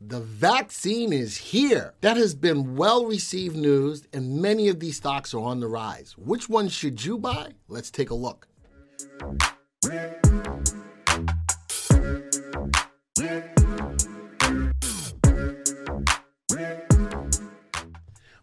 the vaccine is here. That has been well received news, and many of these stocks are on the rise. Which one should you buy? Let's take a look.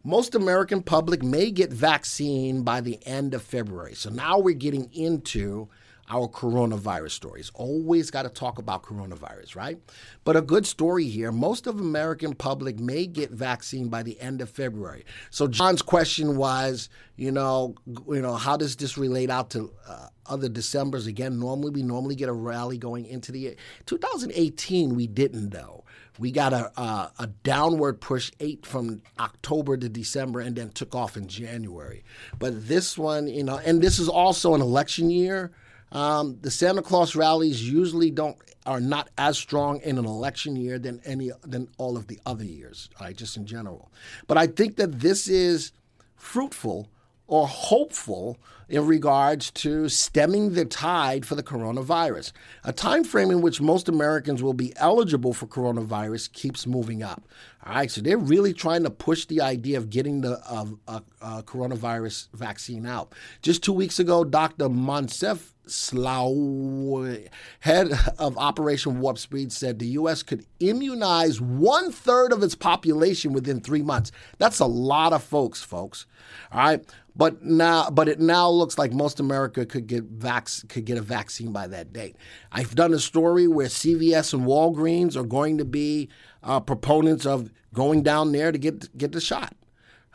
Most American public may get vaccine by the end of February. So now we're getting into our coronavirus stories. Always got to talk about coronavirus, right? But a good story here. Most of American public may get vaccine by the end of February. So John's question was, you know, you know, how does this relate out to uh, other December's? Again, normally we normally get a rally going into the year. 2018 we didn't though. We got a, a, a downward push eight from October to December and then took off in January. But this one, you know, and this is also an election year. Um, the Santa Claus rallies usually don't are not as strong in an election year than any than all of the other years, right, just in general. But I think that this is fruitful or hopeful in regards to stemming the tide for the coronavirus. A time frame in which most Americans will be eligible for coronavirus keeps moving up. All right, so they're really trying to push the idea of getting the uh, uh, uh, coronavirus vaccine out. Just two weeks ago, Dr. Moncef Slaoui, head of Operation Warp Speed, said the U.S. could immunize one third of its population within three months. That's a lot of folks, folks. All right, but now, but it now looks like most America could get vac- could get a vaccine by that date. I've done a story where CVS and Walgreens are going to be uh, proponents of going down there to get get the shot.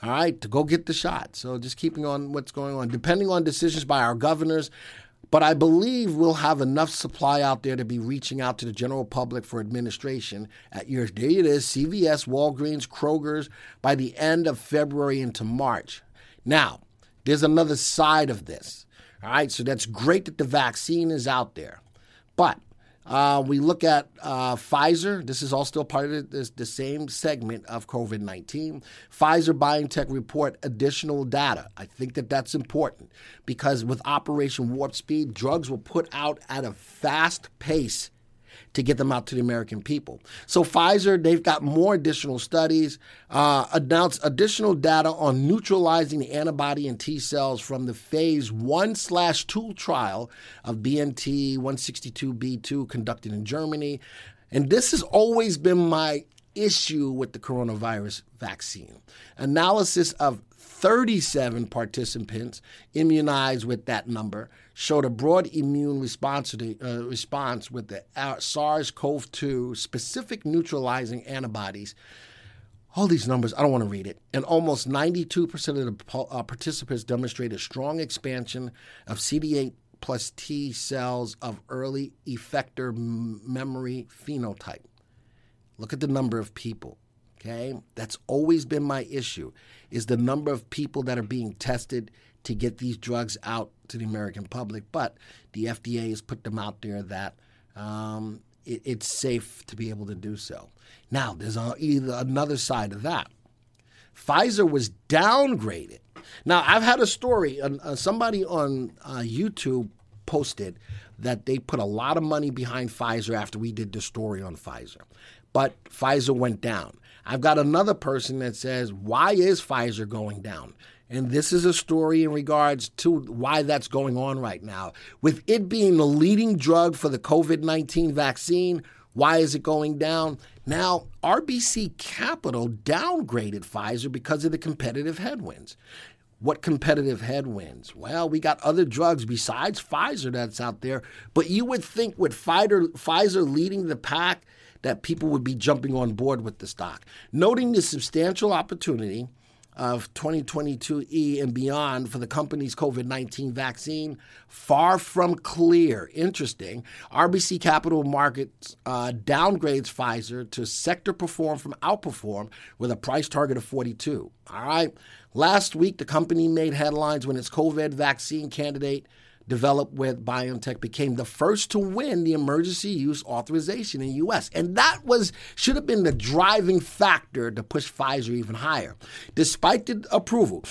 All right, to go get the shot. So just keeping on what's going on, depending on decisions by our governors. But I believe we'll have enough supply out there to be reaching out to the general public for administration at your, there it is, CVS, Walgreens, Kroger's by the end of February into March. Now, there's another side of this. All right, so that's great that the vaccine is out there. But uh, we look at uh, Pfizer. This is all still part of this, the same segment of COVID 19. Pfizer BioNTech report additional data. I think that that's important because with Operation Warp Speed, drugs were put out at a fast pace to get them out to the American people. So Pfizer, they've got more additional studies, uh, announced additional data on neutralizing the antibody and T cells from the phase one slash two trial of BNT 162b2 conducted in Germany. And this has always been my issue with the coronavirus vaccine. Analysis of 37 participants immunized with that number showed a broad immune response, uh, response with the uh, SARS CoV 2 specific neutralizing antibodies. All these numbers, I don't want to read it. And almost 92% of the uh, participants demonstrated strong expansion of CD8 plus T cells of early effector memory phenotype. Look at the number of people. Okay, that's always been my issue is the number of people that are being tested to get these drugs out to the American public. But the FDA has put them out there that um, it, it's safe to be able to do so. Now, there's a, another side of that. Pfizer was downgraded. Now, I've had a story. Uh, somebody on uh, YouTube posted that they put a lot of money behind Pfizer after we did the story on Pfizer, but Pfizer went down. I've got another person that says, Why is Pfizer going down? And this is a story in regards to why that's going on right now. With it being the leading drug for the COVID 19 vaccine, why is it going down? Now, RBC Capital downgraded Pfizer because of the competitive headwinds. What competitive headwinds? Well, we got other drugs besides Pfizer that's out there, but you would think with Pfizer, Pfizer leading the pack that people would be jumping on board with the stock. Noting the substantial opportunity of 2022E and beyond for the company's COVID 19 vaccine, far from clear. Interesting. RBC Capital Markets uh, downgrades Pfizer to sector perform from outperform with a price target of 42. All right. Last week, the company made headlines when its COVID vaccine candidate developed with BioNTech became the first to win the emergency use authorization in the US. And that was should have been the driving factor to push Pfizer even higher. Despite the approval,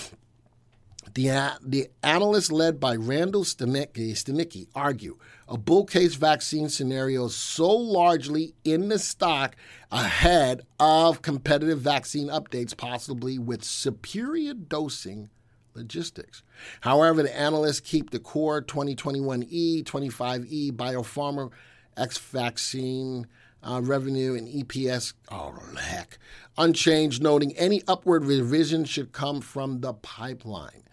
the, the analysts led by Randall Stanicky argue a bull case vaccine scenario is so largely in the stock ahead of competitive vaccine updates, possibly with superior dosing logistics. However, the analysts keep the core 2021E, 25E biopharma X vaccine uh, revenue and EPS, oh heck, unchanged, noting any upward revision should come from the pipeline.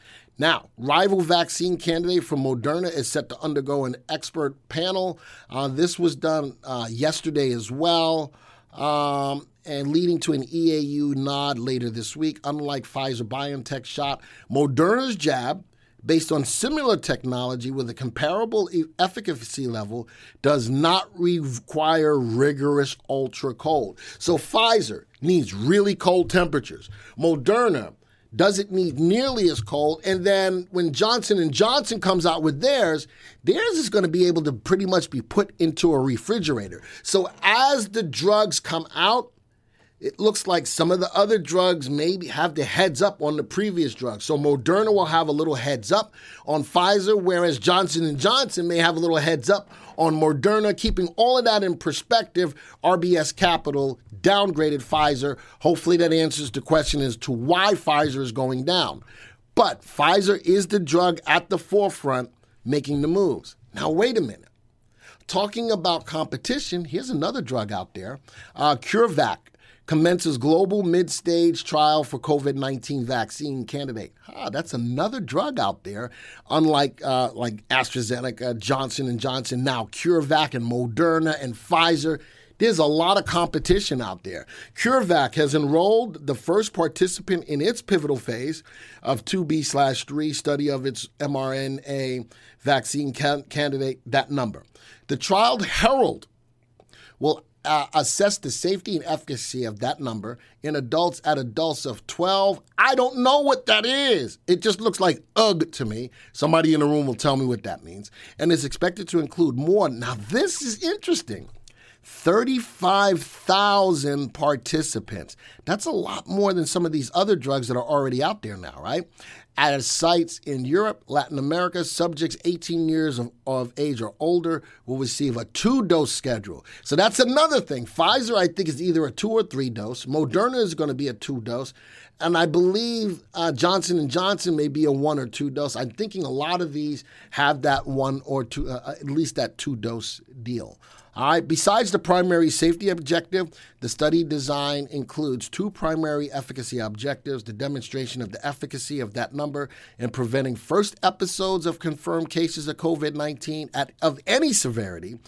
Now, rival vaccine candidate from Moderna is set to undergo an expert panel. Uh, this was done uh, yesterday as well. Um, and leading to an EAU nod later this week. Unlike Pfizer BioNTech shot, Moderna's jab, based on similar technology with a comparable efficacy level, does not require rigorous ultra cold. So Pfizer needs really cold temperatures. Moderna doesn't need nearly as cold? And then when Johnson and Johnson comes out with theirs theirs is going to be able to pretty much be put into a refrigerator. So as the drugs come out it looks like some of the other drugs maybe have the heads up on the previous drugs. So Moderna will have a little heads up on Pfizer, whereas Johnson Johnson may have a little heads up on Moderna. Keeping all of that in perspective, RBS Capital downgraded Pfizer. Hopefully that answers the question as to why Pfizer is going down. But Pfizer is the drug at the forefront making the moves. Now wait a minute. Talking about competition, here's another drug out there, uh, CureVac commences global mid-stage trial for COVID-19 vaccine candidate. Ah, that's another drug out there, unlike uh, like AstraZeneca, Johnson and Johnson, now CureVac and Moderna and Pfizer. There's a lot of competition out there. CureVac has enrolled the first participant in its pivotal phase of 2B slash 3 study of its mRNA vaccine can- candidate, that number. The trial Herald will uh, assess the safety and efficacy of that number in adults at adults of 12. I don't know what that is. It just looks like ugh to me. Somebody in the room will tell me what that means. And is expected to include more. Now, this is interesting. 35,000 participants. That's a lot more than some of these other drugs that are already out there now, right? At sites in Europe, Latin America, subjects 18 years of, of age or older will receive a two dose schedule. So that's another thing. Pfizer, I think, is either a two or three dose. Moderna is going to be a two dose. And I believe uh, Johnson and Johnson may be a one or two dose. I'm thinking a lot of these have that one or two, uh, at least that two dose deal. Besides the primary safety objective, the study design includes two primary efficacy objectives the demonstration of the efficacy of that number in preventing first episodes of confirmed cases of COVID 19 of any severity,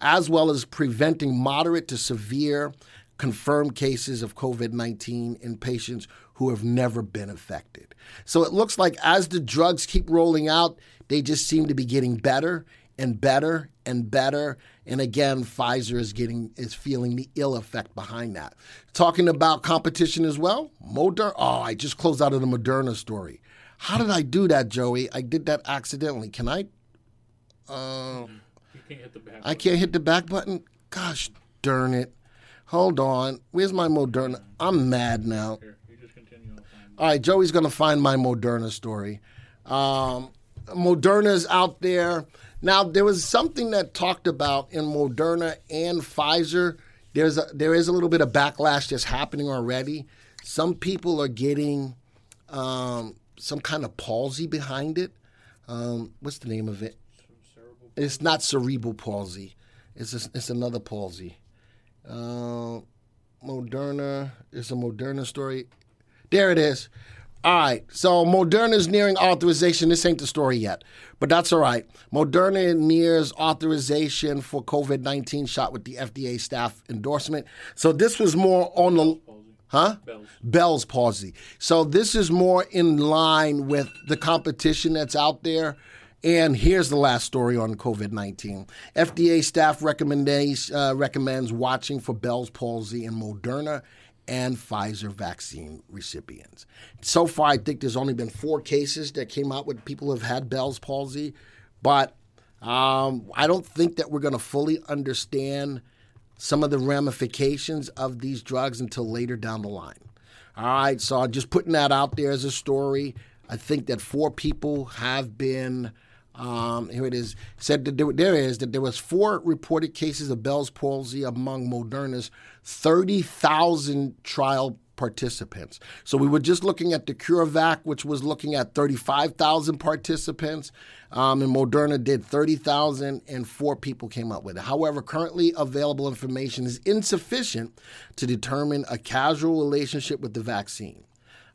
as well as preventing moderate to severe confirmed cases of COVID 19 in patients who have never been affected. So it looks like as the drugs keep rolling out, they just seem to be getting better and better and better. And again, Pfizer is getting is feeling the ill effect behind that. Talking about competition as well, Moderna. Oh, I just closed out of the Moderna story. How did I do that, Joey? I did that accidentally. Can I? Uh, can't I can't hit the back button. Gosh darn it! Hold on. Where's my Moderna? I'm mad now. All right, Joey's gonna find my Moderna story. Um, Moderna's out there. Now, there was something that talked about in Moderna and Pfizer. There's a, there is a little bit of backlash that's happening already. Some people are getting um, some kind of palsy behind it. Um, what's the name of it? It's not cerebral palsy. It's a, it's another palsy. Uh, Moderna. It's a Moderna story. There it is. All right, so Moderna is nearing authorization. This ain't the story yet, but that's all right. Moderna nears authorization for COVID 19 shot with the FDA staff endorsement. So this was more on the. Huh? Bell's. Palsy. So this is more in line with the competition that's out there. And here's the last story on COVID 19. FDA staff uh, recommends watching for Bell's palsy in Moderna and Pfizer vaccine recipients. So far, I think there's only been four cases that came out with people who have had Bell's palsy, but um, I don't think that we're going to fully understand some of the ramifications of these drugs until later down the line. All right, so just putting that out there as a story. I think that four people have been. Um, here it is. Said that there, there is that there was four reported cases of Bell's palsy among Moderna's 30,000 trial participants. So we were just looking at the CureVac, which was looking at 35,000 participants, um, and Moderna did 30,000, and four people came up with it. However, currently available information is insufficient to determine a causal relationship with the vaccine.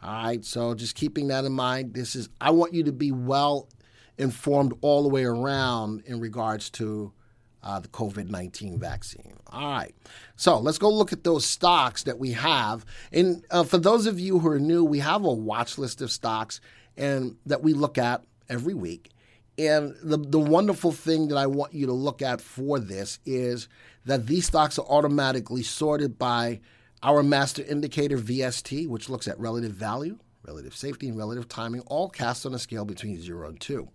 All right, so just keeping that in mind, this is I want you to be well informed all the way around in regards to uh, the COVID 19 vaccine. All right. So let's go look at those stocks that we have. And uh, for those of you who are new, we have a watch list of stocks and that we look at every week. And the, the wonderful thing that I want you to look at for this is that these stocks are automatically sorted by our master indicator VST, which looks at relative value, relative safety, and relative timing, all cast on a scale between 0 and 2.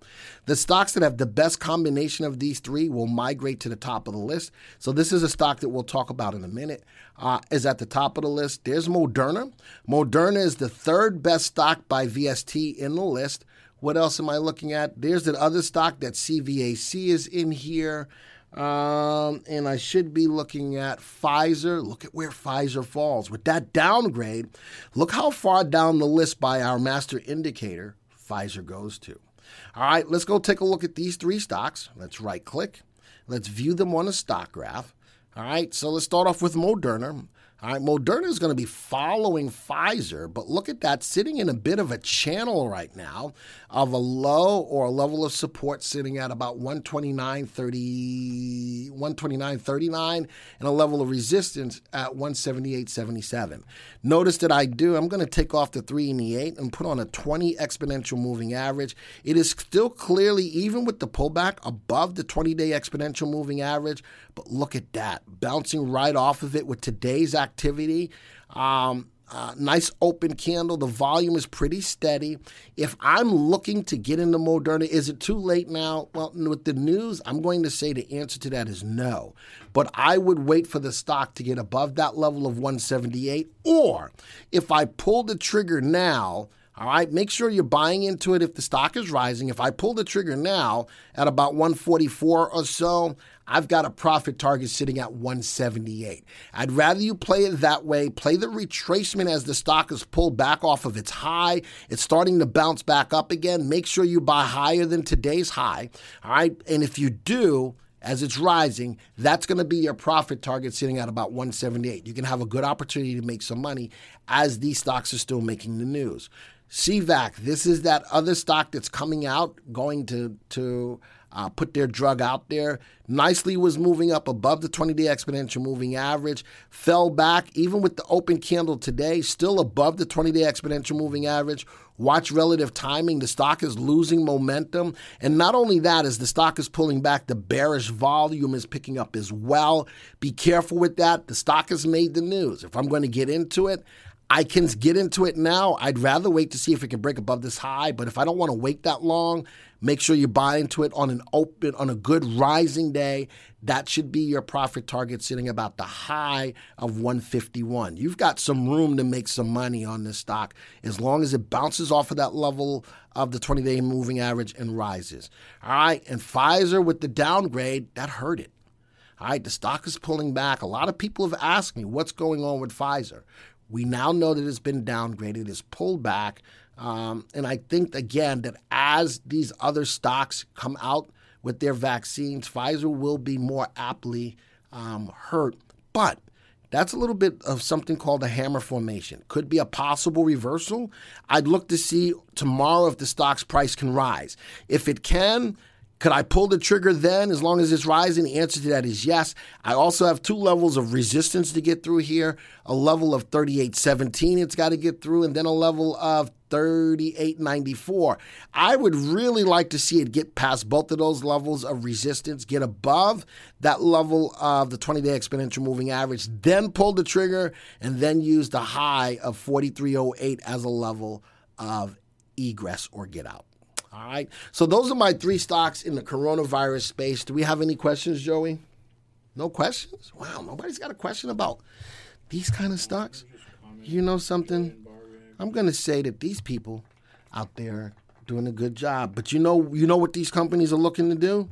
The stocks that have the best combination of these three will migrate to the top of the list. So, this is a stock that we'll talk about in a minute, uh, is at the top of the list. There's Moderna. Moderna is the third best stock by VST in the list. What else am I looking at? There's the other stock that CVAC is in here. Um, and I should be looking at Pfizer. Look at where Pfizer falls. With that downgrade, look how far down the list by our master indicator Pfizer goes to. All right, let's go take a look at these three stocks. Let's right click. Let's view them on a stock graph. All right, so let's start off with Moderna. All right, Moderna is going to be following Pfizer, but look at that, sitting in a bit of a channel right now of a low or a level of support sitting at about 129.30, 129.39, and a level of resistance at 178.77. Notice that I do, I'm going to take off the 3 and the 8 and put on a 20 exponential moving average. It is still clearly, even with the pullback, above the 20 day exponential moving average, but look at that, bouncing right off of it with today's activity. Um, uh, nice open candle. The volume is pretty steady. If I'm looking to get into Moderna, is it too late now? Well, with the news, I'm going to say the answer to that is no. But I would wait for the stock to get above that level of 178. Or if I pull the trigger now, all right, make sure you're buying into it if the stock is rising. If I pull the trigger now at about 144 or so, I've got a profit target sitting at 178. I'd rather you play it that way. Play the retracement as the stock is pulled back off of its high. It's starting to bounce back up again. Make sure you buy higher than today's high. All right. And if you do, as it's rising, that's going to be your profit target sitting at about 178. You can have a good opportunity to make some money as these stocks are still making the news. CVAC, this is that other stock that's coming out, going to to uh, put their drug out there. Nicely was moving up above the 20 day exponential moving average, fell back even with the open candle today, still above the 20 day exponential moving average. Watch relative timing. The stock is losing momentum. And not only that, as the stock is pulling back, the bearish volume is picking up as well. Be careful with that. The stock has made the news. If I'm going to get into it, I can get into it now. I'd rather wait to see if it can break above this high, but if I don't want to wait that long, make sure you buy into it on an open on a good rising day. That should be your profit target sitting about the high of 151. You've got some room to make some money on this stock as long as it bounces off of that level of the 20-day moving average and rises. All right, and Pfizer with the downgrade, that hurt it. All right, the stock is pulling back. A lot of people have asked me what's going on with Pfizer. We now know that it's been downgraded, it's pulled back. Um, and I think, again, that as these other stocks come out with their vaccines, Pfizer will be more aptly um, hurt. But that's a little bit of something called a hammer formation. Could be a possible reversal. I'd look to see tomorrow if the stock's price can rise. If it can, Could I pull the trigger then as long as it's rising? The answer to that is yes. I also have two levels of resistance to get through here a level of 38.17 it's got to get through, and then a level of 38.94. I would really like to see it get past both of those levels of resistance, get above that level of the 20 day exponential moving average, then pull the trigger, and then use the high of 43.08 as a level of egress or get out. All right. So those are my three stocks in the coronavirus space. Do we have any questions, Joey? No questions? Wow, nobody's got a question about these kind of stocks. You know something? I'm to say that these people out there doing a good job. But you know, you know what these companies are looking to do?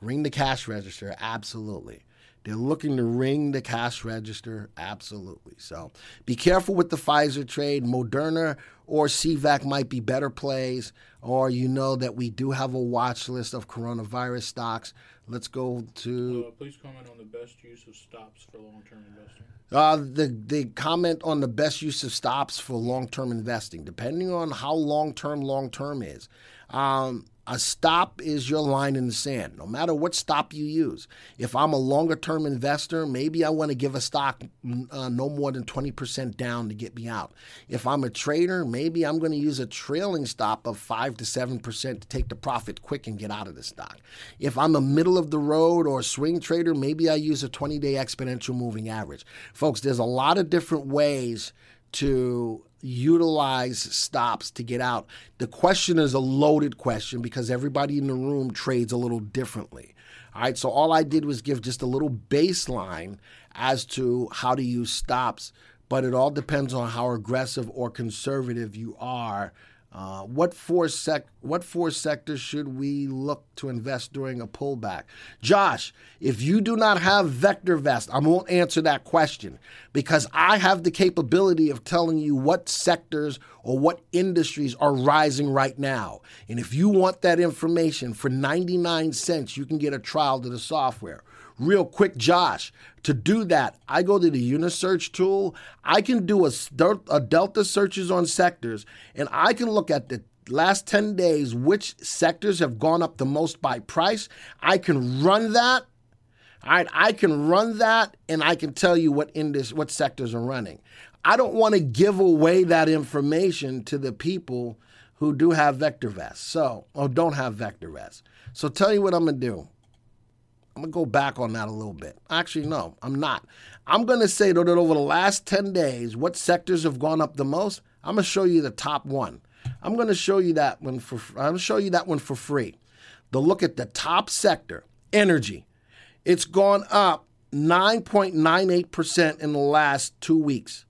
Ring the cash register. Absolutely. They're looking to ring the cash register. Absolutely. So be careful with the Pfizer trade. Moderna or CVAC might be better plays. Or you know that we do have a watch list of coronavirus stocks. Let's go to. Uh, please comment on the best use of stops for long term investing. Uh, the the comment on the best use of stops for long term investing, depending on how long term long term is. Um, a stop is your line in the sand, no matter what stop you use. If I'm a longer term investor, maybe I want to give a stock uh, no more than 20% down to get me out. If I'm a trader, maybe I'm going to use a trailing stop of 5 to 7% to take the profit quick and get out of the stock. If I'm a middle of the road or swing trader, maybe I use a 20 day exponential moving average. Folks, there's a lot of different ways to utilize stops to get out. The question is a loaded question because everybody in the room trades a little differently. All right, so all I did was give just a little baseline as to how to use stops, but it all depends on how aggressive or conservative you are uh, what four sec what four sectors should we look to invest during a pullback? Josh, if you do not have VectorVest, I won't answer that question because I have the capability of telling you what sectors or what industries are rising right now. And if you want that information for 99 cents, you can get a trial to the software real quick, Josh. To do that, I go to the Unisearch tool. I can do a, a delta searches on sectors, and I can look at the last 10 days which sectors have gone up the most by price. I can run that. All right, I can run that and I can tell you what indus, what sectors are running. I don't want to give away that information to the people who do have vector VectorVest, so or don't have vector VectorVest. So tell you what I'm gonna do. I'm going to go back on that a little bit. Actually, no, I'm not. I'm going to say that over the last 10 days, what sectors have gone up the most? I'm going to show you the top one. I'm going to show you that one for I'm going to show you that one for free. The look at the top sector, energy. It's gone up 9.98% in the last 2 weeks.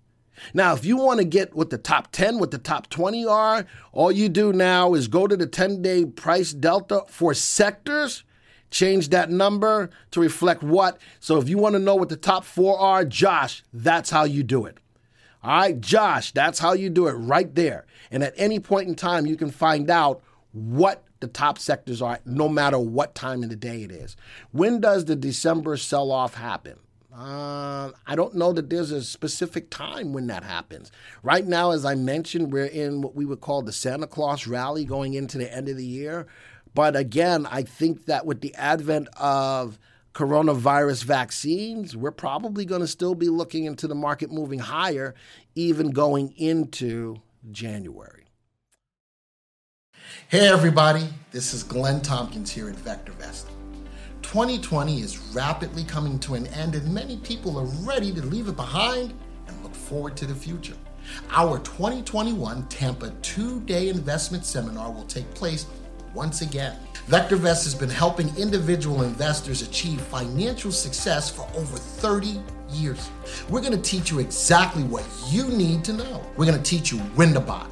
Now, if you want to get what the top 10, what the top 20 are, all you do now is go to the 10 day price delta for sectors Change that number to reflect what. So if you want to know what the top four are, Josh, that's how you do it. All right, Josh, that's how you do it right there. And at any point in time, you can find out what the top sectors are, no matter what time of the day it is. When does the December sell off happen? Uh, I don't know that there's a specific time when that happens. Right now, as I mentioned, we're in what we would call the Santa Claus rally going into the end of the year. But again, I think that with the advent of coronavirus vaccines, we're probably going to still be looking into the market moving higher, even going into January. Hey, everybody, this is Glenn Tompkins here at VectorVest. 2020 is rapidly coming to an end, and many people are ready to leave it behind and look forward to the future. Our 2021 Tampa two day investment seminar will take place once again. VectorVest has been helping individual investors achieve financial success for over 30 years. We're going to teach you exactly what you need to know. We're going to teach you when to buy,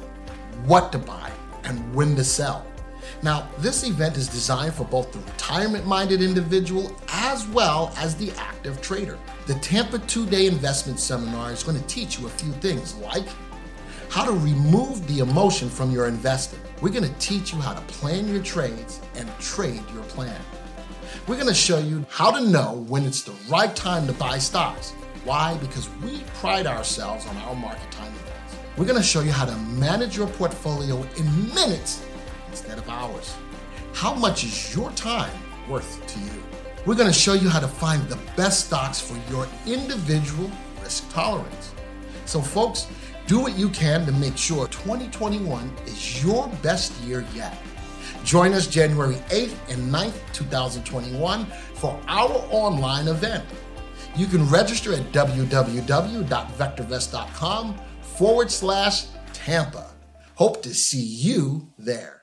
what to buy, and when to sell. Now, this event is designed for both the retirement minded individual as well as the active trader. The Tampa two day investment seminar is going to teach you a few things like how to remove the emotion from your investing. We're going to teach you how to plan your trades and trade your plan. We're going to show you how to know when it's the right time to buy stocks. Why? Because we pride ourselves on our market timing. We're going to show you how to manage your portfolio in minutes instead of hours. how much is your time worth to you? We're going to show you how to find the best stocks for your individual risk tolerance. So, folks, do what you can to make sure 2021 is your best year yet. Join us January 8th and 9th, 2021 for our online event. You can register at www.vectorvest.com forward slash Tampa. Hope to see you there.